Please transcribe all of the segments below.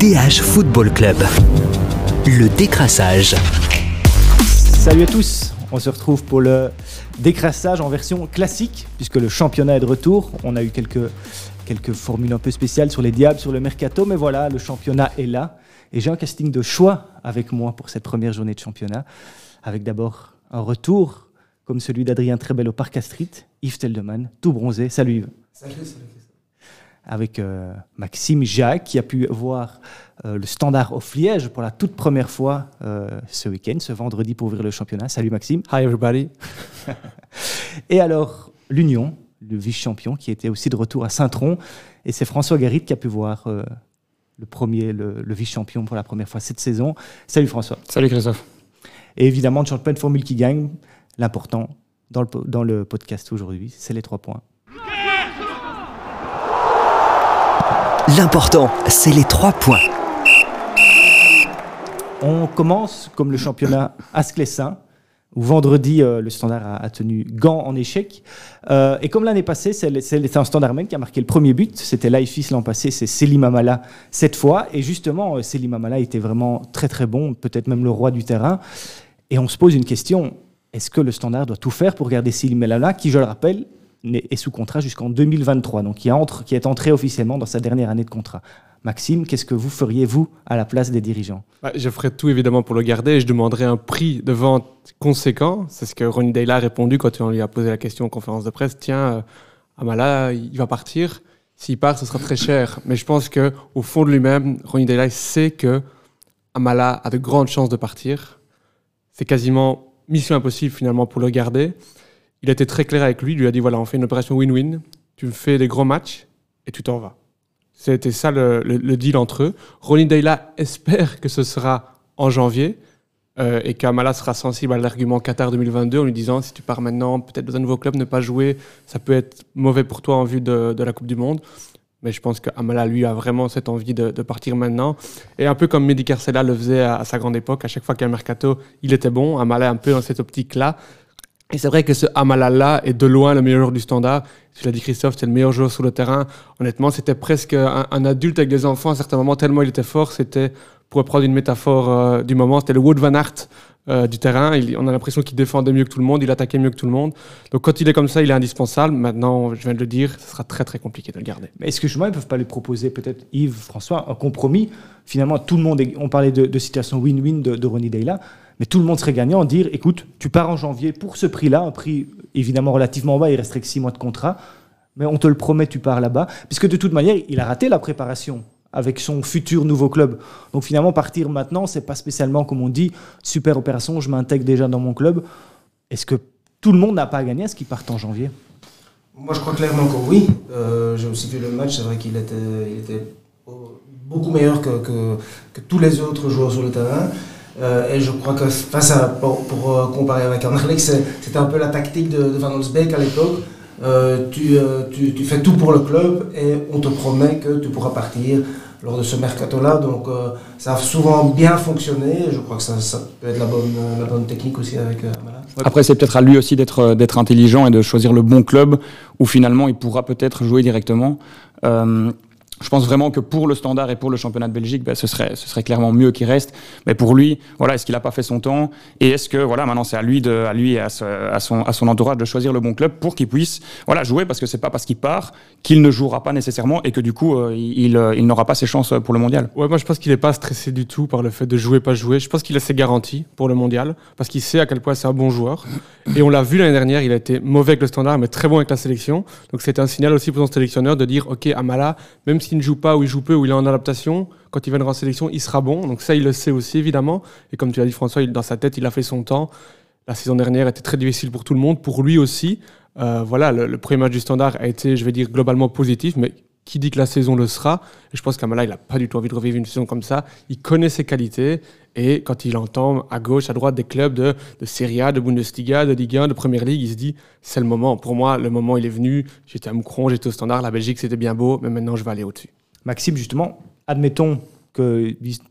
DH Football Club. Le décrassage. Salut à tous, on se retrouve pour le décrassage en version classique, puisque le championnat est de retour. On a eu quelques, quelques formules un peu spéciales sur les Diables, sur le Mercato, mais voilà, le championnat est là. Et j'ai un casting de choix avec moi pour cette première journée de championnat, avec d'abord un retour comme celui d'Adrien Trebel au Parc Astrid, Yves Teldeman, tout bronzé. Salut Yves. Salut, salut. Avec euh, Maxime Jacques, qui a pu voir euh, le Standard of Liège pour la toute première fois euh, ce week-end, ce vendredi pour ouvrir le championnat. Salut Maxime. Hi everybody. Et alors, l'Union, le vice-champion, qui était aussi de retour à Saint-Tron. Et c'est François Garritte qui a pu voir euh, le premier, le, le vice-champion pour la première fois cette saison. Salut François. Salut Christophe. Et évidemment, ne change pas de formule qui gagne. L'important dans le, dans le podcast aujourd'hui, c'est les trois points. L'important, c'est les trois points. On commence comme le championnat Asclessin, où vendredi, euh, le standard a, tenu gant en échec. Euh, et comme l'année passée, c'est un standard qui a marqué le premier but. C'était Laïfis l'an passé, c'est Selim Amala cette fois. Et justement, euh, Selim Amala était vraiment très très bon, peut-être même le roi du terrain. Et on se pose une question est-ce que le standard doit tout faire pour garder Selim Amala, qui, je le rappelle, est sous contrat jusqu'en 2023, donc qui, est entré officiellement dans sa dernière année de contrat Maxime, qu'est-ce que vous feriez, vous, à la place des dirigeants? Ouais, je ferai tout évidemment pour le garder et je demanderai un prix de vente conséquent. C'est ce que Ronnie Dayla a répondu quand on lui a posé la question en conférence de presse. Tiens, euh, Amala, il va partir. S'il part, ce sera très cher. Mais je pense que au fond de lui-même, Ronnie Dayla sait que Amala a de grandes chances de partir. C'est quasiment mission impossible finalement pour le garder. Il a été très clair avec lui. Il lui a dit voilà, on fait une opération win-win. Tu me fais des gros matchs et tu t'en vas. C'était ça le, deal entre eux. Ronnie Dayla espère que ce sera en janvier euh, et qu'Amala sera sensible à l'argument Qatar 2022 en lui disant si tu pars maintenant, peut-être dans un nouveau club, ne pas jouer, ça peut être mauvais pour toi en vue de, la Coupe du Monde. Mais je pense qu'Amala, lui, a vraiment cette envie de, partir maintenant. Et un peu comme Mehdi Carcella le faisait à, à sa grande époque, à chaque fois qu'il y a un mercato, il était bon. Amala est un peu dans cette optique-là. Et c'est vrai que ce Amala-là est de loin le meilleur joueur du standard. Tu l'as dit Christophe, c'est le meilleur joueur sur le terrain. Honnêtement, c'était presque un, adulte avec des enfants à certains moments, tellement il était fort. C'était, pour reprendre une métaphore euh, du moment, c'était le Wood Van Aert euh, du terrain. On a l'impression qu'il défendait mieux que tout le monde, il attaquait mieux que tout le monde. Donc quand il est comme ça, il est indispensable. Maintenant, je viens de le dire, ce sera très très compliqué de le garder. Mais est-ce que justement, ils ne peuvent pas lui proposer, peut-être Yves, François, un compromis? Finalement, tout le monde, est- on parlait de, de situation win-win de, de Ronnie Dayla, mais tout le monde serait gagnant, dire écoute, tu pars en janvier pour ce prix-là, un prix évidemment relativement bas, il resterait que 6 mois de contrat, mais on te le promet, tu pars là-bas. Puisque de toute manière, il a raté la préparation avec son futur nouveau club. Donc finalement, partir maintenant, c'est pas spécialement, comme on dit, super opération, je m'intègre déjà dans mon club. Est-ce que tout le monde n'a pas à gagner à ce qu'il parte en janvier? Moi, je crois clairement que oui. Euh, J'ai aussi vu le match, c'est vrai qu'il était, beaucoup meilleur que tous les autres joueurs sur le terrain. Euh, et je crois que face à, pour, euh, comparer avec Anderlecht, c'était un peu la tactique de, Van Olsbeek à l'époque. Euh, tu, tu, fais tout pour le club et on te promet que tu pourras partir lors de ce mercato-là. Donc ça a souvent bien fonctionné. Je crois que ça, peut être la bonne, la bonne technique aussi avec Amala. Après, c'est peut-être à lui aussi d'être intelligent et de choisir le bon club où finalement il pourra peut-être jouer directement. Euh, je pense vraiment que pour le standard et pour le championnat de Belgique, ben, ce, serait, clairement mieux qu'il reste. Mais pour lui, voilà, est-ce qu'il n'a pas fait son temps? Et est-ce que voilà, maintenant c'est à lui, à lui et à, son, entourage de choisir le bon club pour qu'il puisse voilà, jouer Parce que c'est pas parce qu'il part qu'il ne jouera pas nécessairement et que du coup, euh, il, euh, il n'aura pas ses chances pour le mondial. Ouais, moi je pense qu'il n'est pas stressé du tout par le fait de jouer, pas jouer. Je pense qu'il a ses garanties pour le mondial, parce qu'il sait à quel point c'est un bon joueur. Et on l'a vu l'année dernière, il a été mauvais avec le standard, mais très bon avec la sélection. Donc c'était un signal aussi pour son sélectionneur de dire, ok, Amala, même ne joue pas ou il joue peu ou il est en adaptation, quand il viendra en sélection, il sera bon. Donc ça, il le sait aussi évidemment. Et comme tu l'as dit François, il- dans sa tête, il a fait son temps. La saison dernière était très difficile pour tout le monde, pour lui aussi. Euh, voilà, le, le premier match du standard a été, je vais dire, globalement positif, mais qui dit que la saison le sera je pense qu'Amala, il n'a pas du tout envie de revivre une saison comme ça. Il connaît ses qualités et quand il entend à gauche, à droite des clubs de, de Serie A, de Bundesliga, de Ligue 1, de Première Ligue, il se dit c'est le moment. Pour moi, le moment, il est venu. J'étais à Moucron, j'étais au standard, la Belgique, c'était bien beau, mais maintenant, je vais aller au-dessus. Maxime, justement, admettons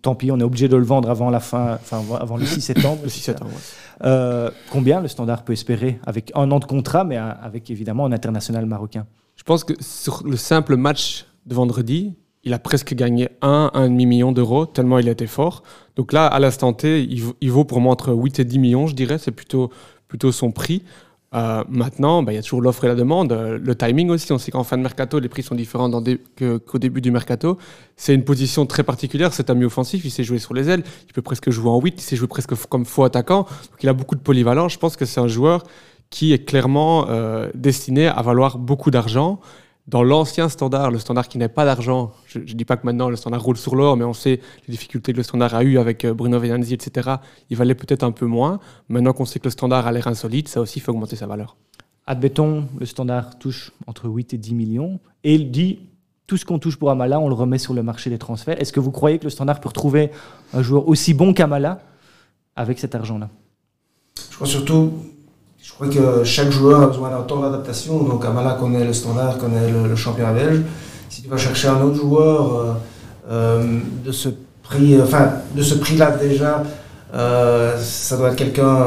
tant pis, on est obligé de le vendre avant la fin, enfin avant le 6 septembre. Le 6 septembre. ouais. Euh, combien le Standard peut espérer avec un an de contrat, mais avec évidemment un international marocain? Je pense que sur le simple match de vendredi, il a presque gagné 1, 1,5 million d'euros, tellement il était fort. Donc là, à l'instant T, il, vaut pour moi entre 8 et 10 millions, je dirais. C'est plutôt, plutôt son prix. Euh, maintenant, bah, il y a toujours l'offre et la demande. Euh, le timing aussi, on sait qu'en fin de mercato, les prix sont différents qu'au début du mercato. C'est une position très particulière, c'est un milieu offensif, il sait jouer sur les ailes, il peut presque jouer en 8, il sait jouer presque comme faux attaquant. Donc il a beaucoup de polyvalence. Je pense que c'est un joueur qui est clairement euh, destiné à valoir beaucoup d'argent dans l'ancien standard, le standard qui n'est pas d'argent, je ne dis pas que maintenant le standard roule sur l'or, mais on sait les difficultés que le standard a eues avec euh, Bruno Venanzi, etc. Il valait peut-être un peu moins. Maintenant qu'on sait que le standard a l'air insolite, ça aussi fait augmenter sa valeur. Admettons, le standard touche entre 8 et 10 millions, et il dit tout ce qu'on touche pour Amala, on le remet sur le marché des transferts. Est-ce que vous croyez que le standard peut retrouver un joueur aussi bon qu'Amala avec cet argent-là? Je crois surtout crois que chaque joueur a besoin d'un temps d'adaptation. Donc Amala connaît le standard, connaît le, championnat belge. Si tu vas chercher un autre joueur euh, euh, de ce prix, enfin de ce prix-là déjà, euh, ça doit être quelqu'un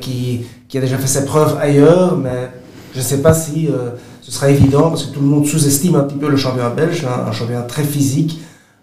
qui, qui, a déjà fait ses preuves ailleurs, mais je ne sais pas si ce sera évident parce que tout le monde sous-estime un petit peu le championnat belge, hein, un championnat très physique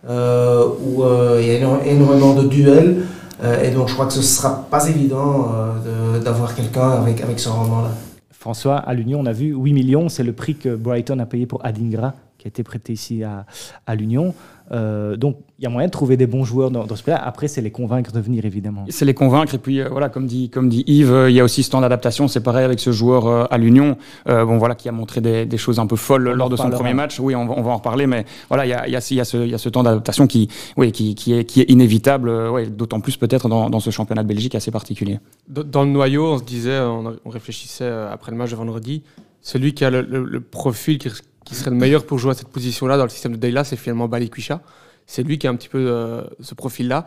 où il y a énormément de duels. Euh, et donc je crois que ce ne sera pas évident euh, d'avoir quelqu'un avec, avec ce rendement-là. François, à l'Union, on a vu 8 millions, c'est le prix que Brighton a payé pour Adingra, qui a été prêté ici à, à l'Union. Euh, donc, il y a moyen de trouver des bons joueurs dans, ce cas-là. Après, c'est les convaincre de venir, évidemment. C'est les convaincre. Et puis, euh, voilà, comme dit, comme dit Yves, euh, il y a aussi ce temps d'adaptation. C'est pareil avec ce joueur à l'Union, bon, voilà, qui a montré des, choses un peu folles lors de son premier match. Oui, on va, on va, en reparler. Mais voilà, il y a, il y a, il y a, ce, il y a ce, temps d'adaptation qui, oui, qui, qui, est, qui est inévitable, ouais, d'autant plus peut-être dans, dans, ce championnat de Belgique assez particulier. Dans le noyau, on se disait, on, réfléchissait après le match de vendredi, celui qui a le, le profil qui qui serait le meilleur pour jouer à cette position-là dans le système de Dayla, c'est finalement Balikwisha. C'est lui qui a un petit peu euh, ce profil-là.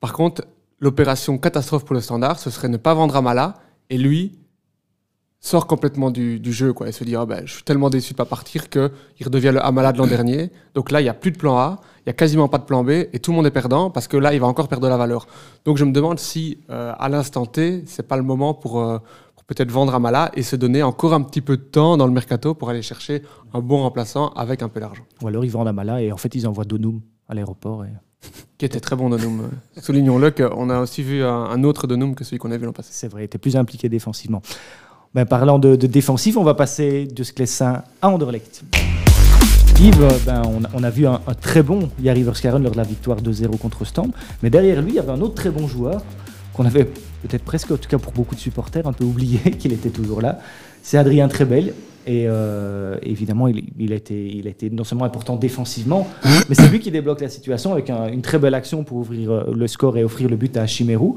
Par contre, l'opération catastrophe pour le standard, ce serait ne pas vendre Amala et lui sort complètement du, jeu quoi, se dit ah ben, je suis tellement déçu de ne pas partir qu'il redevient le Amala de l'an dernier. Donc là, il n'y a plus de plan A, il n'y a quasiment pas de plan B et tout le monde est perdant parce que là, il va encore perdre de la valeur. Donc je me demande si euh, à l'instant T, c'est pas le moment pour, euh, peut-être vendre Amala et se donner encore un petit peu de temps dans le mercato pour aller chercher un bon remplaçant avec un peu d'argent. Ou alors ils vendent Amala et en fait ils envoient Donum à l'aéroport. Et... qui était très bon Donum. Soulignons-le qu'on a aussi vu un, autre Donum que celui qu'on a vu l'an passé. C'est vrai, il était plus impliqué défensivement. Ben, parlant de, défensif, on va passer de Sclessin à Anderlecht. Yves, ben, on, a, vu un, très bon Yari Verskaren lors de la victoire 2-0 contre Stamp, mais derrière lui, il y avait un autre très bon joueur qu'on avait peut-être presque, en tout cas pour beaucoup de supporters, un peu oublié qu'il était toujours là. C'est Adrien Trebel. Et euh, évidemment, il, a été, il a été non seulement important défensivement, mais c'est lui qui débloque la situation avec une très belle action pour ouvrir euh, le score et offrir le but à Chimérou.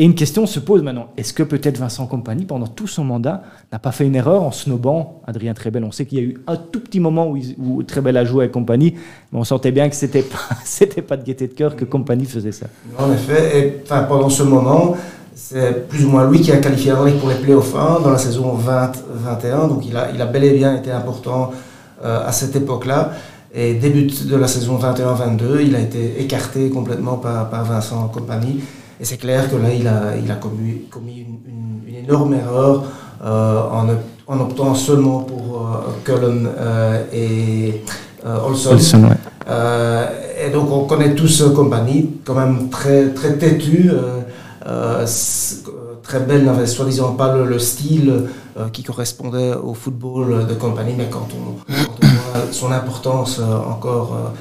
Et une question se pose maintenant. Est-ce que peut-être Vincent Compagnie, pendant tout son mandat, n'a pas fait une erreur en snobant Adrien Trebel? On sait qu'il y a eu un tout petit moment où, où Trebel a joué avec Compagnie, mais on sentait bien que pas, c'était pas de gaieté de cœur que Compagnie faisait ça. En effet, et pendant ce moment, c'est plus ou moins lui qui a qualifié Anderlecht pour les playoffs 1 dans la saison 20-21, donc il a, il a bel et bien été important euh, à cette époque-là. Et début de la saison 21-22, il a été écarté complètement par, par Vincent Compagnie. Et c'est clair que là, il a, il a commis, commis une, une, énorme erreur euh, en, en, optant seulement pour euh, Cullen euh, et Olson. Olson ouais. et donc, on connaît tous compagnie, quand même très, très têtu, très belle, n'avait soi-disant pas le, style qui correspondait au football de compagnie, mais quand on, quand on voit son importance encore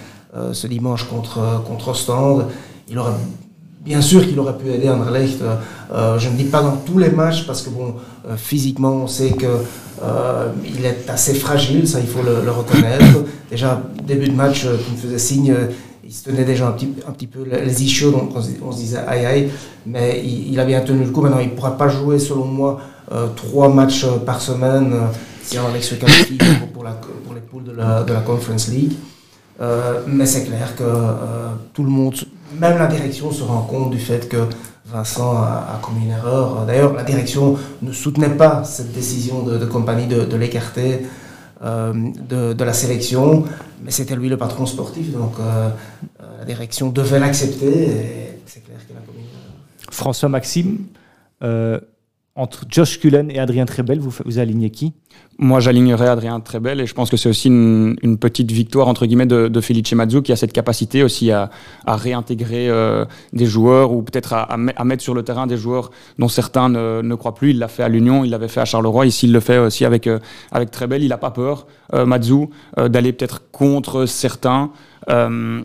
ce dimanche contre, contre Ostende, il aurait Bien sûr qu'il aurait pu aider Anderlecht. Euh, euh, je ne dis pas dans tous les matchs parce que bon, euh, physiquement, on sait que il est assez fragile, ça il faut le, reconnaître. Déjà début de match, il me faisait signe, il se tenait déjà un petit, un petit peu les ischios, donc on, se disait aïe aïe, mais il, a bien tenu le coup. Maintenant, il ne pourra pas jouer, selon moi, trois matchs par semaine si Anderlecht se qualifie pour, pour, la, pour les poules de la, de la Conference League. mais c'est clair que tout le monde même la direction se rend compte du fait que Vincent a, commis une erreur. D'ailleurs, la direction ne soutenait pas cette décision de, compagnie de, l'écarter euh, de, la sélection, mais c'était lui le patron sportif, donc euh, euh, la direction devait l'accepter, c'est clair. François Maxime, entre Josh Cullen et Adrien Trebel, vous, vous alignez qui? Moi, j'alignerais Adrien Trebel et je pense que c'est aussi une, une, petite victoire entre guillemets de, de Felice Mazzu qui a cette capacité aussi à, à réintégrer euh, des joueurs ou peut-être à, à, mettre sur le terrain des joueurs dont certains ne, ne croient plus. Il l'a fait à l'Union, il l'avait fait à Charleroi, ici il le fait aussi avec euh, avec Trebel. Il n'a pas peur, euh, Mazzu, euh, d'aller peut-être contre certains. Euh,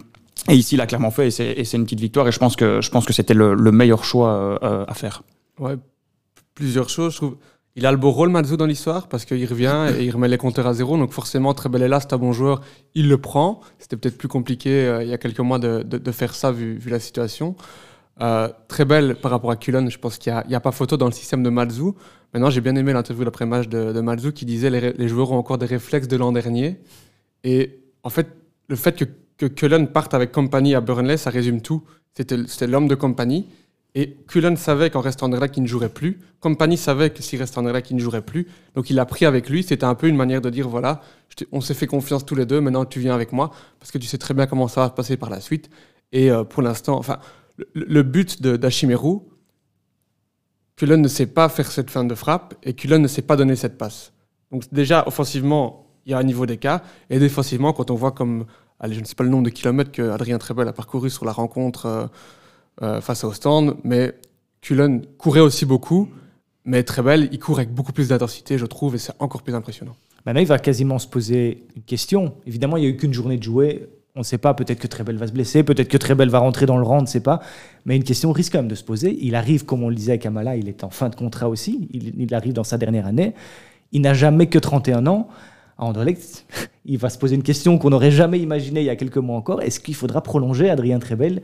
et ici, il a clairement fait, et c'est une petite victoire. Et je pense que je pense que c'était le, le, meilleur choix à faire. Ouais, plusieurs choses. Je trouve il a le beau rôle, Mazou, dans l'histoire, parce qu'il revient et il remet les compteurs à zéro. Donc forcément, très bel c'est un bon joueur, il le prend. C'était peut-être plus compliqué euh, il y a quelques mois de, de, de faire ça, vu, vu la situation. Euh, très belle par rapport à Cullen, je pense qu'il n'y a, a, pas photo dans le système de Malzou. Maintenant, j'ai bien aimé l'interview d'après-match de, de Malzou qui disait les, les joueurs ont encore des réflexes de l'an dernier. Et en fait, le fait que, que Cullen parte avec Company à Burnley, ça résume tout. C'était l'homme de Company. Et Cullen savait qu'en restant Anderlecht, il ne jouerait plus. Compagnie savait que s'il restait en Anderlecht, il ne jouerait plus. Donc il l'a pris avec lui. C'était un peu une manière de dire voilà, on s'est fait confiance tous les deux. Maintenant, tu viens avec moi parce que tu sais très bien comment ça va se passer par la suite. Et euh, pour l'instant, enfin, le, but d'Achimeru, Cullen ne sait pas faire cette fin de frappe et Cullen ne sait pas donner cette passe. Donc déjà, offensivement, il y a un niveau d'écart. Et défensivement, quand on voit comme, allez, je ne sais pas le nombre de kilomètres que Adrien Trebel a parcouru sur la rencontre. Euh, face au stand, mais Cullen courait aussi beaucoup, mais très belle, il court avec beaucoup plus d'intensité, je trouve, et c'est encore plus impressionnant. Maintenant, il va quasiment se poser une question. Évidemment, il n'y a eu qu'une journée de jouer. On ne sait pas, peut-être que Trebel va se blesser, peut-être que Trebel va rentrer dans le rang, on ne sait pas. Mais une question risque quand même de se poser. Il arrive, comme on le disait avec Amala, il est en fin de contrat aussi. Il, il arrive dans sa dernière année. Il n'a jamais que 31 ans. À Anderlecht, il va se poser une question qu'on n'aurait jamais imaginée il y a quelques mois encore. Est-ce qu'il faudra prolonger Adrien Trebel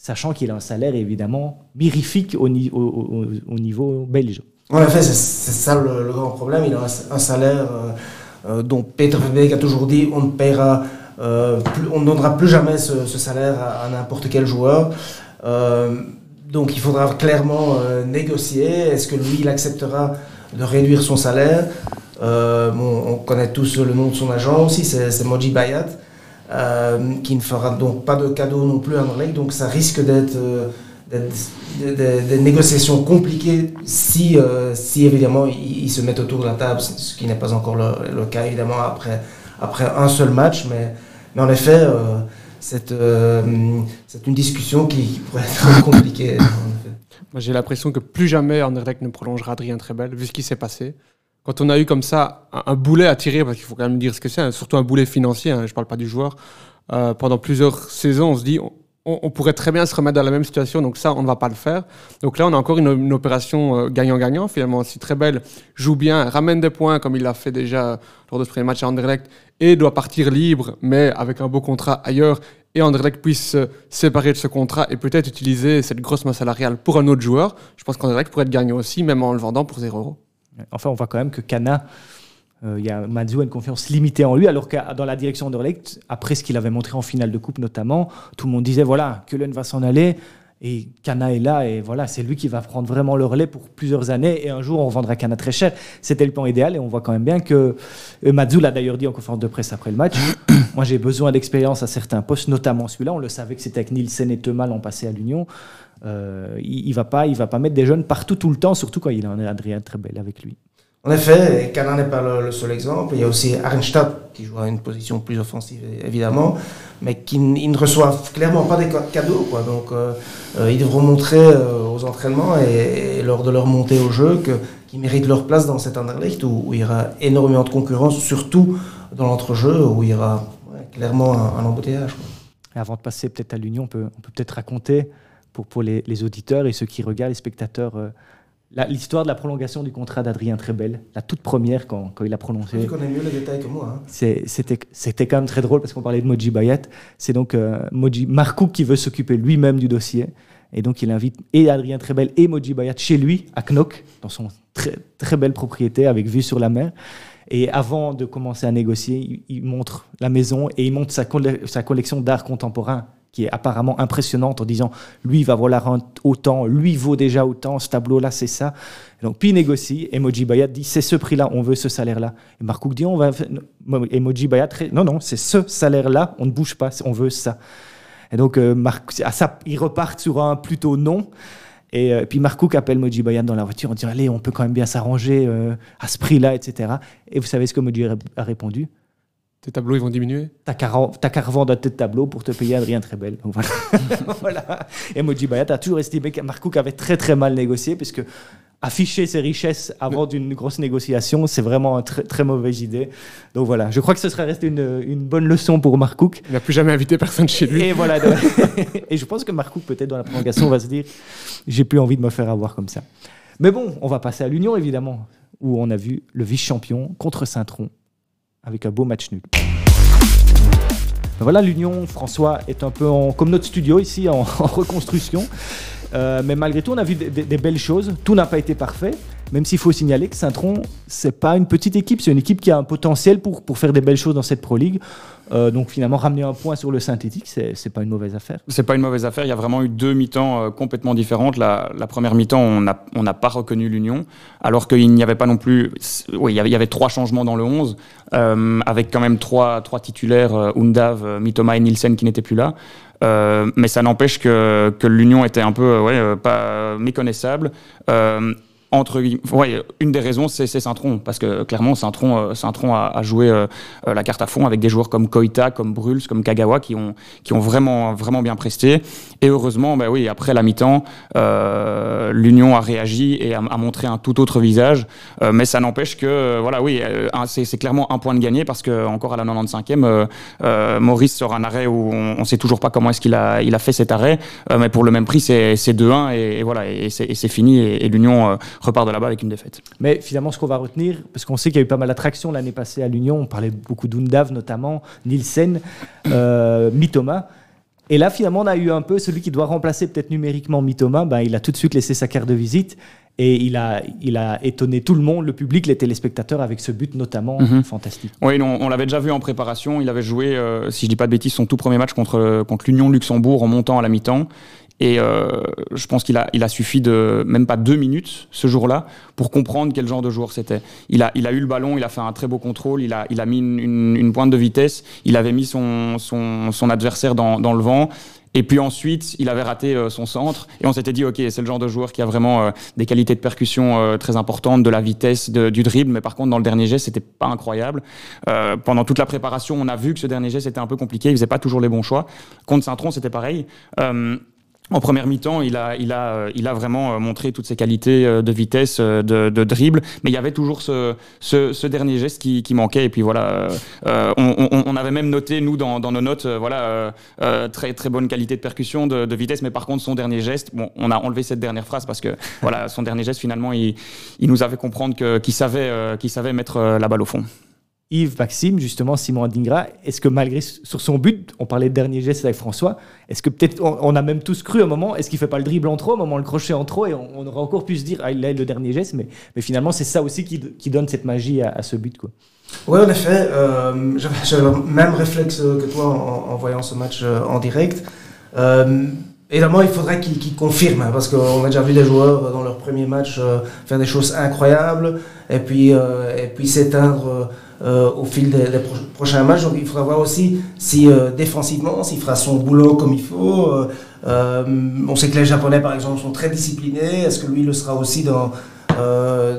sachant qu'il a un salaire évidemment mirifique au, au, au, au niveau belge. En effet, c'est ça le, grand problème. Il a un, salaire euh, euh, dont Peter Verbeek a toujours dit on ne euh, donnera plus jamais ce, salaire à, n'importe quel joueur. Donc il faudra clairement négocier. Est-ce que lui, il acceptera de réduire son salaire? On connaît tous le nom de son agent aussi, c'est Moji Bayat. Euh, qui ne fera donc pas de cadeau non plus à Anderlecht. Donc ça risque d'être euh, des négociations compliquées si, euh, si évidemment ils, se mettent autour de la table, ce qui n'est pas encore le, cas évidemment après, après un seul match. Mais, mais en effet, c'est une discussion qui, pourrait être compliquée. J'ai l'impression que plus jamais Anderlecht ne prolongera Adrien Trebel, vu ce qui s'est passé quand on a eu comme ça un, boulet à tirer, parce qu'il faut quand même dire ce que c'est, hein, surtout un boulet financier, hein, je ne parle pas du joueur, euh, pendant plusieurs saisons, on se dit, on, pourrait très bien se remettre dans la même situation, donc ça, on ne va pas le faire. Donc là, on a encore une, opération gagnant-gagnant, euh, finalement. Si Trebel joue bien, ramène des points, comme il l'a fait déjà lors de ce premier match à Anderlecht, et doit partir libre, mais avec un beau contrat ailleurs, et Anderlecht puisse se séparer de ce contrat et peut-être utiliser cette grosse masse salariale pour un autre joueur, je pense qu'Anderlecht pourrait être gagnant aussi, même en le vendant pour 0 euros. Enfin, on voit quand même que Cana, euh, y a Mazou a une confiance limitée en lui, alors que dans la direction d'Anderlecht, après ce qu'il avait montré en finale de coupe notamment, tout le monde disait voilà, Cullen va s'en aller. Et Cana est là, et voilà, c'est lui qui va prendre vraiment le relais pour plusieurs années. Et un jour, on vendra Cana très cher. C'était le plan idéal, et on voit quand même bien que euh, Mazou l'a d'ailleurs dit en conférence de presse après le match. Moi, j'ai besoin d'expérience à certains postes, notamment celui-là. On le savait que c'était avec Nielsen et Thomas l'an passé à l'Union. Euh, il, va pas, il va pas mettre des jeunes partout tout le temps, surtout quand il a un Adrien très belle avec lui. En effet, Cana n'est pas le, seul exemple. Il y a aussi Arnstadt qui joue à une position plus offensive, évidemment, mais qui ne reçoivent clairement pas des cadeaux. Quoi. Donc, euh, ils devront montrer euh, aux entraînements et, lors de leur montée au jeu qu'ils méritent leur place dans cet Anderlecht où, où, il y aura énormément de concurrence, surtout dans l'entrejeu où il y aura clairement un, embouteillage. Avant de passer peut-être à l'Union, on peut peut-être peut raconter pour, pour les, auditeurs et ceux qui regardent, les spectateurs, euh, l'histoire de la prolongation du contrat d'Adrien Trebel, la toute première quand, quand il a prononcé. Tu connais mieux les détails que moi. Hein. C'était quand même très drôle parce qu'on parlait de Moji Bayat. C'est donc euh, Moji qui veut s'occuper lui-même du dossier. Et donc il invite et Adrien Trebel et Moji Bayat chez lui, à Knock, dans son très, très belle propriété avec vue sur la mer. Et avant de commencer à négocier, il, il montre la maison et il montre sa, coll sa collection d'art contemporain qui est apparemment impressionnante en disant lui va valoir autant, lui vaut déjà autant, ce tableau-là c'est ça. Et donc puis il négocie, Emoji Bayat dit c'est ce prix-là, on veut ce salaire-là. Et Marcouk dit on va, Emoji Bayat non non c'est ce salaire-là, on ne bouge pas, on veut ça. Et donc euh, à ça, ils repartent sur un plutôt non. Et euh, puis Marcouk appelle Moji Bayan dans la voiture, on dit allez, on peut quand même bien s'arranger euh, à ce prix-là, etc. Et vous savez ce que Moji a répondu? Tes tableaux, ils vont diminuer? T'as qu'à revendre un tête tableau pour te payer Adrien Trebel. Donc voilà. voilà. Et Moji Bayat a toujours estimé que Marcouk avait très très mal négocié, puisque afficher ses richesses avant d'une grosse négociation, c'est vraiment une très, très mauvaise idée. Donc voilà, je crois que ce serait resté une, une bonne leçon pour Marcouk. Il n'a plus jamais invité personne chez lui. Et voilà. et je pense que Marcouk, peut-être dans la prolongation, va se dire j'ai plus envie de me faire avoir comme ça. Mais bon, on va passer à l'Union, évidemment, où on a vu le vice-champion contre Saint-Tron avec un beau match nul. Voilà, l'Union, François, est un peu en- comme notre studio ici, en, reconstruction. Euh, mais malgré tout, on a vu des belles choses. Tout n'a pas été parfait, même s'il faut signaler que Saint-Tron, c'est pas une petite équipe, c'est une équipe qui a un potentiel pour, pour faire des belles choses dans cette Pro League. Euh, donc finalement, ramener un point sur le synthétique, c'est pas une mauvaise affaire. C'est pas une mauvaise affaire. Il y a vraiment eu deux mi-temps euh, complètement différentes. La, première mi-temps, on n'a on pas reconnu l'Union, alors qu'il n'y avait pas non plus. Oui, il y avait, il y avait trois changements dans le 11, euh, avec quand même trois, trois titulaires, Undav, Mitoma et Nielsen, qui n'étaient plus là. Mais ça n'empêche que, que l'Union était un peu ouais, pas méconnaissable. Euh, entre, ouais, une des raisons, c'est Saint-Tron, parce que clairement, Saint-Tron euh, Saint-Tron a, a joué euh, euh, la carte à fond avec des joueurs comme Koita, comme Bruls, comme Kagawa, qui ont, qui ont vraiment, vraiment bien presté. Et heureusement, bah oui, après la mi-temps, euh, l'Union a réagi et a, a montré un tout autre visage. Euh, mais ça n'empêche que, euh, voilà, oui, euh, c'est clairement un point de gagné parce que encore à la 95e, euh, euh, Maurice sort un arrêt où on ne sait toujours pas comment est-ce qu'il a, il a fait cet arrêt. Euh, mais pour le même prix, c'est c'est 2-1 et, et voilà, et c'est fini. Et, et l'Union euh, repart de là-bas avec une défaite. Mais finalement, ce qu'on va retenir, parce qu'on sait qu'il y a eu pas mal d'attractions l'année passée à l'Union, on parlait beaucoup d'Undav notamment, Nielsen, euh, Mitoma. Et là, finalement, on a eu un peu celui qui doit remplacer peut-être numériquement Mitoma. Ben, il a tout de suite laissé sa carte de visite et il a, il a étonné tout le monde, le public, les téléspectateurs, avec ce but notamment Mhm. fantastique. Oui, non, on l'avait déjà vu en préparation. Il avait joué, euh, si je dis pas de bêtises, son tout premier match contre, contre l'Union Luxembourg en montant à la mi-temps. Et euh, je pense qu'il a, il a suffi de même pas deux minutes ce jour-là pour comprendre quel genre de joueur c'était. Il a, il a eu le ballon, il a fait un très beau contrôle, il a, il a mis une, une- une pointe de vitesse, il avait mis son, son, son adversaire dans, dans le vent. Et puis ensuite, il avait raté euh, son centre et on s'était dit, ok, c'est le genre de joueur qui a vraiment euh, des qualités de percussion euh, très importantes, de la vitesse, de- du dribble, mais par contre dans le dernier geste, c'était pas incroyable. Euh, pendant toute la préparation, on a vu que ce dernier geste était un peu compliqué, il faisait pas toujours les bons choix. Contre Saint-Tron, c'était pareil. En première mi-temps, il a, il, a, euh, il a vraiment euh, montré toutes ses qualités euh, de vitesse, de, de dribble, mais il y avait toujours ce, ce, ce dernier geste qui, qui manquait. Et puis voilà, euh, on, on- on avait même noté, nous, dans, dans nos notes, voilà, euh, très, très bonne qualité de percussion, de, de vitesse, mais par contre, son dernier geste, bon, on a enlevé cette dernière phrase parce que voilà, son dernier geste, finalement, il, il nous avait comprendre qu'il savait, savait mettre la balle au fond. Yves, Maxime, justement, Simon Adingra, est-ce que malgré sur son but, on parlait de dernier geste avec François, est-ce que peut-être on, a même tous cru à un moment, est-ce qu'il fait pas le dribble en trop, à un moment le crochet en trop, et on, aurait encore pu se dire, ah, il a le dernier geste, mais, finalement c'est ça aussi qui, donne cette magie à, ce but. Quoi. Oui, en effet, euh, j'avais le même réflexe que toi en, en voyant ce match euh, en direct. Euh, évidemment, il faudrait qu'il qu'il confirme, hein, parce qu'on a déjà vu des joueurs dans leur premier match euh, faire des choses incroyables, et puis, euh, et puis s'éteindre euh, au fil des, des pro- prochains matchs. Donc il faudra voir aussi si défensivement, s'il fera son boulot comme il faut. On sait que les Japonais, par exemple, sont très disciplinés. Est-ce que lui le sera aussi dans,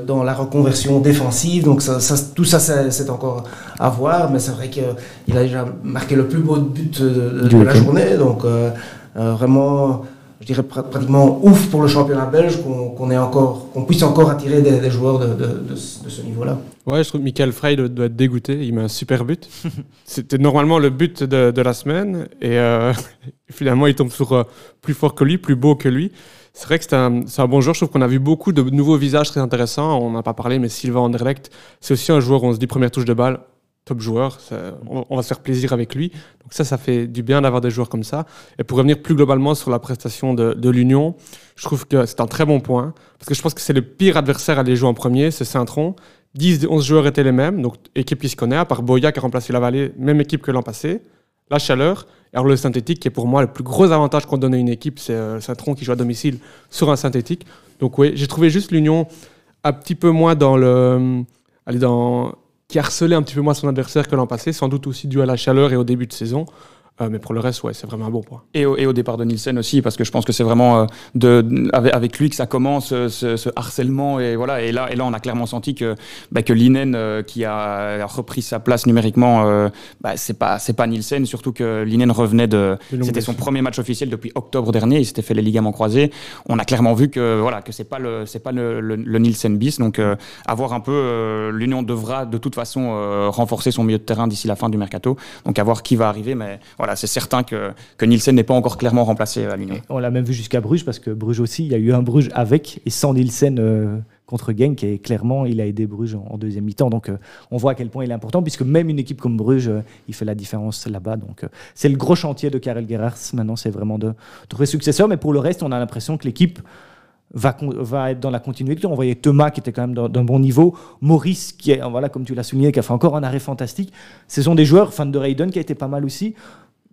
dans la reconversion défensive? Donc ça, ça- tout ça, c'est encore à voir. Mais c'est vrai qu'il a déjà marqué le plus beau but de, la journée. Donc euh, vraiment, je dirais pra- pratiquement ouf pour le championnat belge qu'on encore, puisse encore attirer des, des joueurs de, de- de ce de ce niveau-là. Ouais, je trouve que Michael Frey doit, être dégoûté. Il met un super but. C'était normalement le but de, de la semaine. Et euh, finalement, il tombe sur euh, plus fort que lui, plus beau que lui. C'est vrai que c'est un, c'est un bon joueur. Je trouve qu'on a vu beaucoup de nouveaux visages très intéressants. On n'a pas parlé, mais Sylvain Anderlecht, c'est aussi un joueur où on se dit première touche de balle, top joueur. On, va se faire plaisir avec lui. Donc ça, ça fait du bien d'avoir des joueurs comme ça. Et pour revenir plus globalement sur la prestation de, l'Union, je trouve que c'est un très bon point. Parce que je pense que c'est le pire adversaire à aller jouer en premier, c'est Saint-Tron. 10 des 11 joueurs étaient les mêmes, donc équipe qui se connaît, à part Boya qui a remplacé la Vallée, même équipe que l'an passé. La chaleur, alors le synthétique qui est pour moi le plus gros avantage qu'on donne à une équipe, c'est euh, Saint-Tron qui joue à domicile sur un synthétique. Donc oui, j'ai trouvé juste l'Union un petit peu moins dans le... Allez, dans qui harcelait un petit peu moins son adversaire que l'an passé, sans doute aussi dû à la chaleur et au début de saison. Euh, mais pour le reste, ouais, c'est vraiment un bon point. Et au, et au, départ de Nielsen aussi, parce que je pense que c'est vraiment euh, de, avec, avec, lui que ça commence, euh, ce, ce, harcèlement. Et, voilà, et, là, et là, on a clairement senti que, bah, que Linen, euh, qui a repris sa place numériquement, bah, c'est pas, pas Nielsen, surtout que Linen revenait de. C'était son premier match officiel depuis octobre dernier, il s'était fait les ligaments croisés. On a clairement vu que, voilà, que c'est pas, le, pas le, le, le, Nielsen bis. Donc, avoir un peu. L'Union devra de toute façon renforcer son milieu de terrain d'ici la fin du mercato. Donc, à voir qui va arriver. Mais voilà, c'est certain que, Nielsen n'est pas encore clairement remplacé à l'Union. On l'a même vu jusqu'à Bruges, parce que Bruges aussi, il y a eu un Bruges avec et sans Nielsen euh, contre Genk, et clairement, il a aidé Bruges en, deuxième mi-temps. Donc, euh, on voit à quel point il est important, puisque même une équipe comme Bruges, euh, il fait la différence là-bas. Donc, c'est le gros chantier de Karel Gerhards. Maintenant, c'est vraiment de, de trouver successeur. Mais pour le reste, on a l'impression que l'équipe va, être dans la continuité. On voyait Thomas qui était quand même d'un bon niveau, Maurice qui est, voilà, comme tu l'as souligné, qui a fait encore un arrêt fantastique. Ce sont des joueurs, fans de Raiden, qui a été pas mal aussi.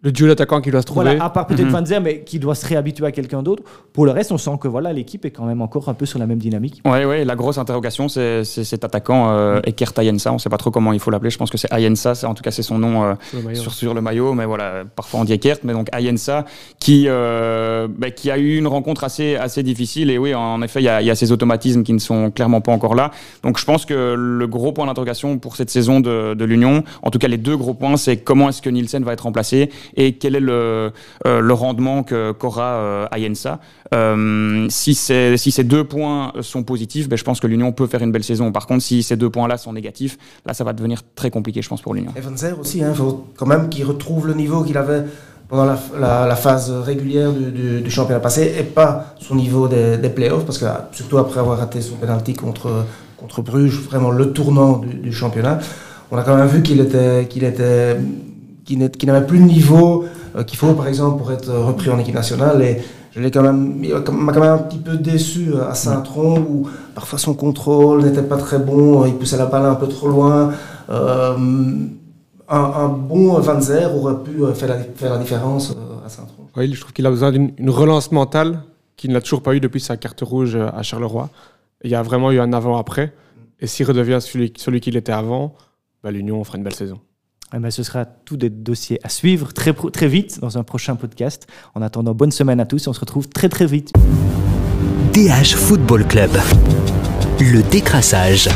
Le duo d'attaquant qui doit se trouver. Voilà, à part peut-être mm -hmm. Van Zer, mais qui doit se réhabituer à quelqu'un d'autre. Pour le reste, on sent que voilà, l'équipe est quand même encore un peu sur la même dynamique. Oui, ouais, la grosse interrogation, c'est cet attaquant euh, Ekert Ayensa. On ne sait pas trop comment il faut l'appeler. Je pense que c'est Ayensa, en tout cas c'est son nom euh, le sur, sur, le maillot. Mais voilà, parfois on dit Ekert, mais donc Ayensa qui, euh, bah, qui a eu une rencontre assez, assez difficile. Et oui, en effet, il y, y, a ces automatismes qui ne sont clairement pas encore là. Donc je pense que le gros point d'interrogation pour cette saison de, de l'Union, en tout cas les deux gros points, c'est comment est-ce que Nielsen va être remplacé et quel est le euh, rendement qu'aura euh, Ayensa? Euh, si, si ces deux points sont positifs, ben, je pense que l'Union peut faire une belle saison. Par contre, si ces deux points-là sont négatifs, là, ça va devenir très compliqué, je pense, pour l'Union. Et Van Zer aussi, il hein, faut quand même qu'il retrouve le niveau qu'il avait pendant la, phase régulière du, championnat passé et pas son niveau des, des playoffs, parce que surtout après avoir raté son penalty contre, contre Bruges, vraiment le tournant du, du championnat, on a quand même vu qu'il était, qu'il était, qu'il n'avait plus le niveau euh, qu'il faut, par exemple, pour être repris en équipe nationale. Et je l'ai quand même, il m'a quand même un petit peu déçu à Saint-Tron, où parfois son contrôle n'était pas très bon, il poussait la balle un peu trop loin. Euh, un, un, bon Van Zer aurait pu faire la, faire la différence euh, à Saint-Tron. Oui, je trouve qu'il a besoin d'une relance mentale qu'il n'a toujours pas eu depuis sa carte rouge à Charleroi. Il y a vraiment eu un avant-après. Et s'il redevient celui, celui qu'il était avant, bah, l'Union fera une belle saison. Eh ben, ce sera tout des dossiers à suivre très vite dans un prochain podcast. En attendant, bonne semaine à tous et on se retrouve très très vite. DH Football Club. Le décrassage.